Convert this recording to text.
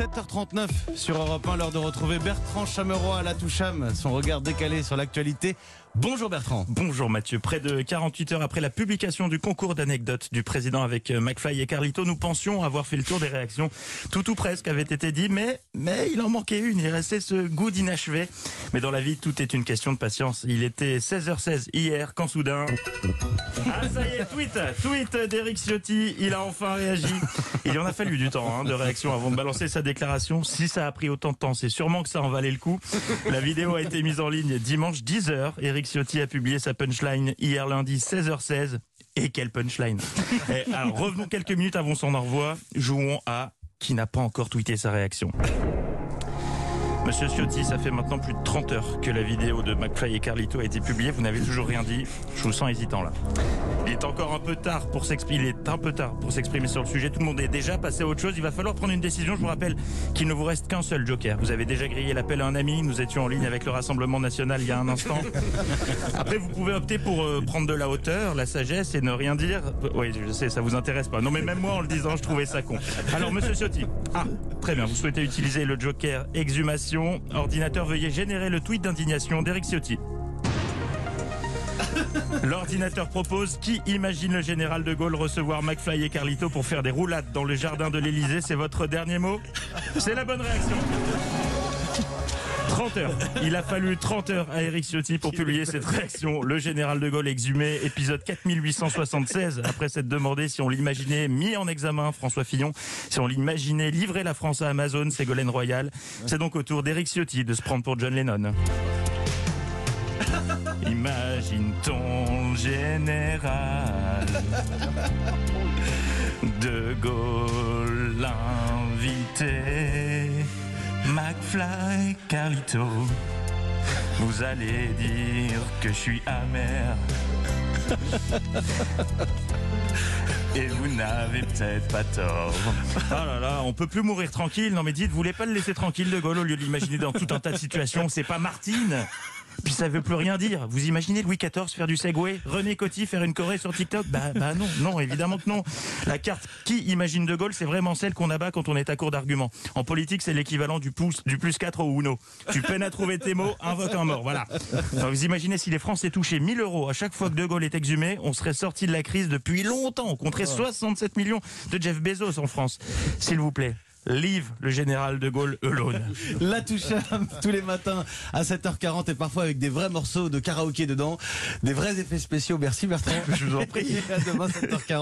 7h39 sur Europe 1, l'heure de retrouver Bertrand Chameroy à la Toucham, son regard décalé sur l'actualité. Bonjour Bertrand. Bonjour Mathieu. Près de 48 heures après la publication du concours d'anecdotes du président avec euh, McFly et Carlito, nous pensions avoir fait le tour des réactions. Tout ou presque avait été dit, mais, mais il en manquait une. Il restait ce goût d'inachevé. Mais dans la vie, tout est une question de patience. Il était 16h16 hier quand soudain... Ah ça y est, tweet Tweet d'Eric Ciotti. Il a enfin réagi. Il en a fallu du temps hein, de réaction avant de balancer sa déclaration. Si ça a pris autant de temps, c'est sûrement que ça en valait le coup. La vidéo a été mise en ligne dimanche 10h. Eric Ciotti a publié sa punchline hier lundi 16h16. Et quelle punchline Et Alors revenons quelques minutes avant son envoi. Jouons à qui n'a pas encore tweeté sa réaction. Monsieur Ciotti, ça fait maintenant plus de 30 heures que la vidéo de McFly et Carlito a été publiée. Vous n'avez toujours rien dit. Je vous sens hésitant là. Il est encore un peu tard pour s'exprimer. Il est un peu tard pour s'exprimer sur le sujet. Tout le monde est déjà passé à autre chose. Il va falloir prendre une décision. Je vous rappelle qu'il ne vous reste qu'un seul joker. Vous avez déjà grillé l'appel à un ami. Nous étions en ligne avec le Rassemblement national il y a un instant. Après, vous pouvez opter pour euh, prendre de la hauteur, la sagesse et ne rien dire. Oui, je sais, ça vous intéresse pas. Non, mais même moi, en le disant, je trouvais ça con. Alors, Monsieur Ciotti. Ah, très bien. Vous souhaitez utiliser le joker exhumation. Ordinateur, veuillez générer le tweet d'indignation d'Eric Ciotti. L'ordinateur propose qui imagine le général de Gaulle recevoir McFly et Carlito pour faire des roulades dans le jardin de l'Elysée C'est votre dernier mot? C'est la bonne réaction. 30 heures. Il a fallu 30 heures à Eric Ciotti pour publier cette réaction. Le général de Gaulle exhumé, épisode 4876. Après s'être demandé si on l'imaginait mis en examen, François Fillon, si on l'imaginait livrer la France à Amazon, Ségolène Royal. C'est donc au tour d'Eric Ciotti de se prendre pour John Lennon. Imagine ton général de Gaulle invité. McFly, Carlito, vous allez dire que je suis amer. Et vous n'avez peut-être pas tort. Ah là là, on peut plus mourir tranquille. Non mais dites, vous voulez pas le laisser tranquille de Gaulle au lieu de l'imaginer dans tout un tas de situations? C'est pas Martine puis ça veut plus rien dire. Vous imaginez Louis XIV faire du Segway René Coty faire une Corée sur TikTok? Bah, bah non, non, évidemment que non. La carte qui imagine De Gaulle, c'est vraiment celle qu'on abat quand on est à court d'arguments. En politique, c'est l'équivalent du, pouce, du plus 4 au Uno. Tu peines à trouver tes mots, invoque un mort. Voilà. Alors, vous imaginez si les Français touchaient 1000 euros à chaque fois que De Gaulle est exhumé, on serait sorti de la crise depuis longtemps. On compterait 67 millions de Jeff Bezos en France. S'il vous plaît. Leave le général de Gaulle alone. La Toucham tous les matins à 7h40 et parfois avec des vrais morceaux de karaoké dedans, des vrais effets spéciaux. Merci Bertrand. Je vous en prie. à demain 7h40.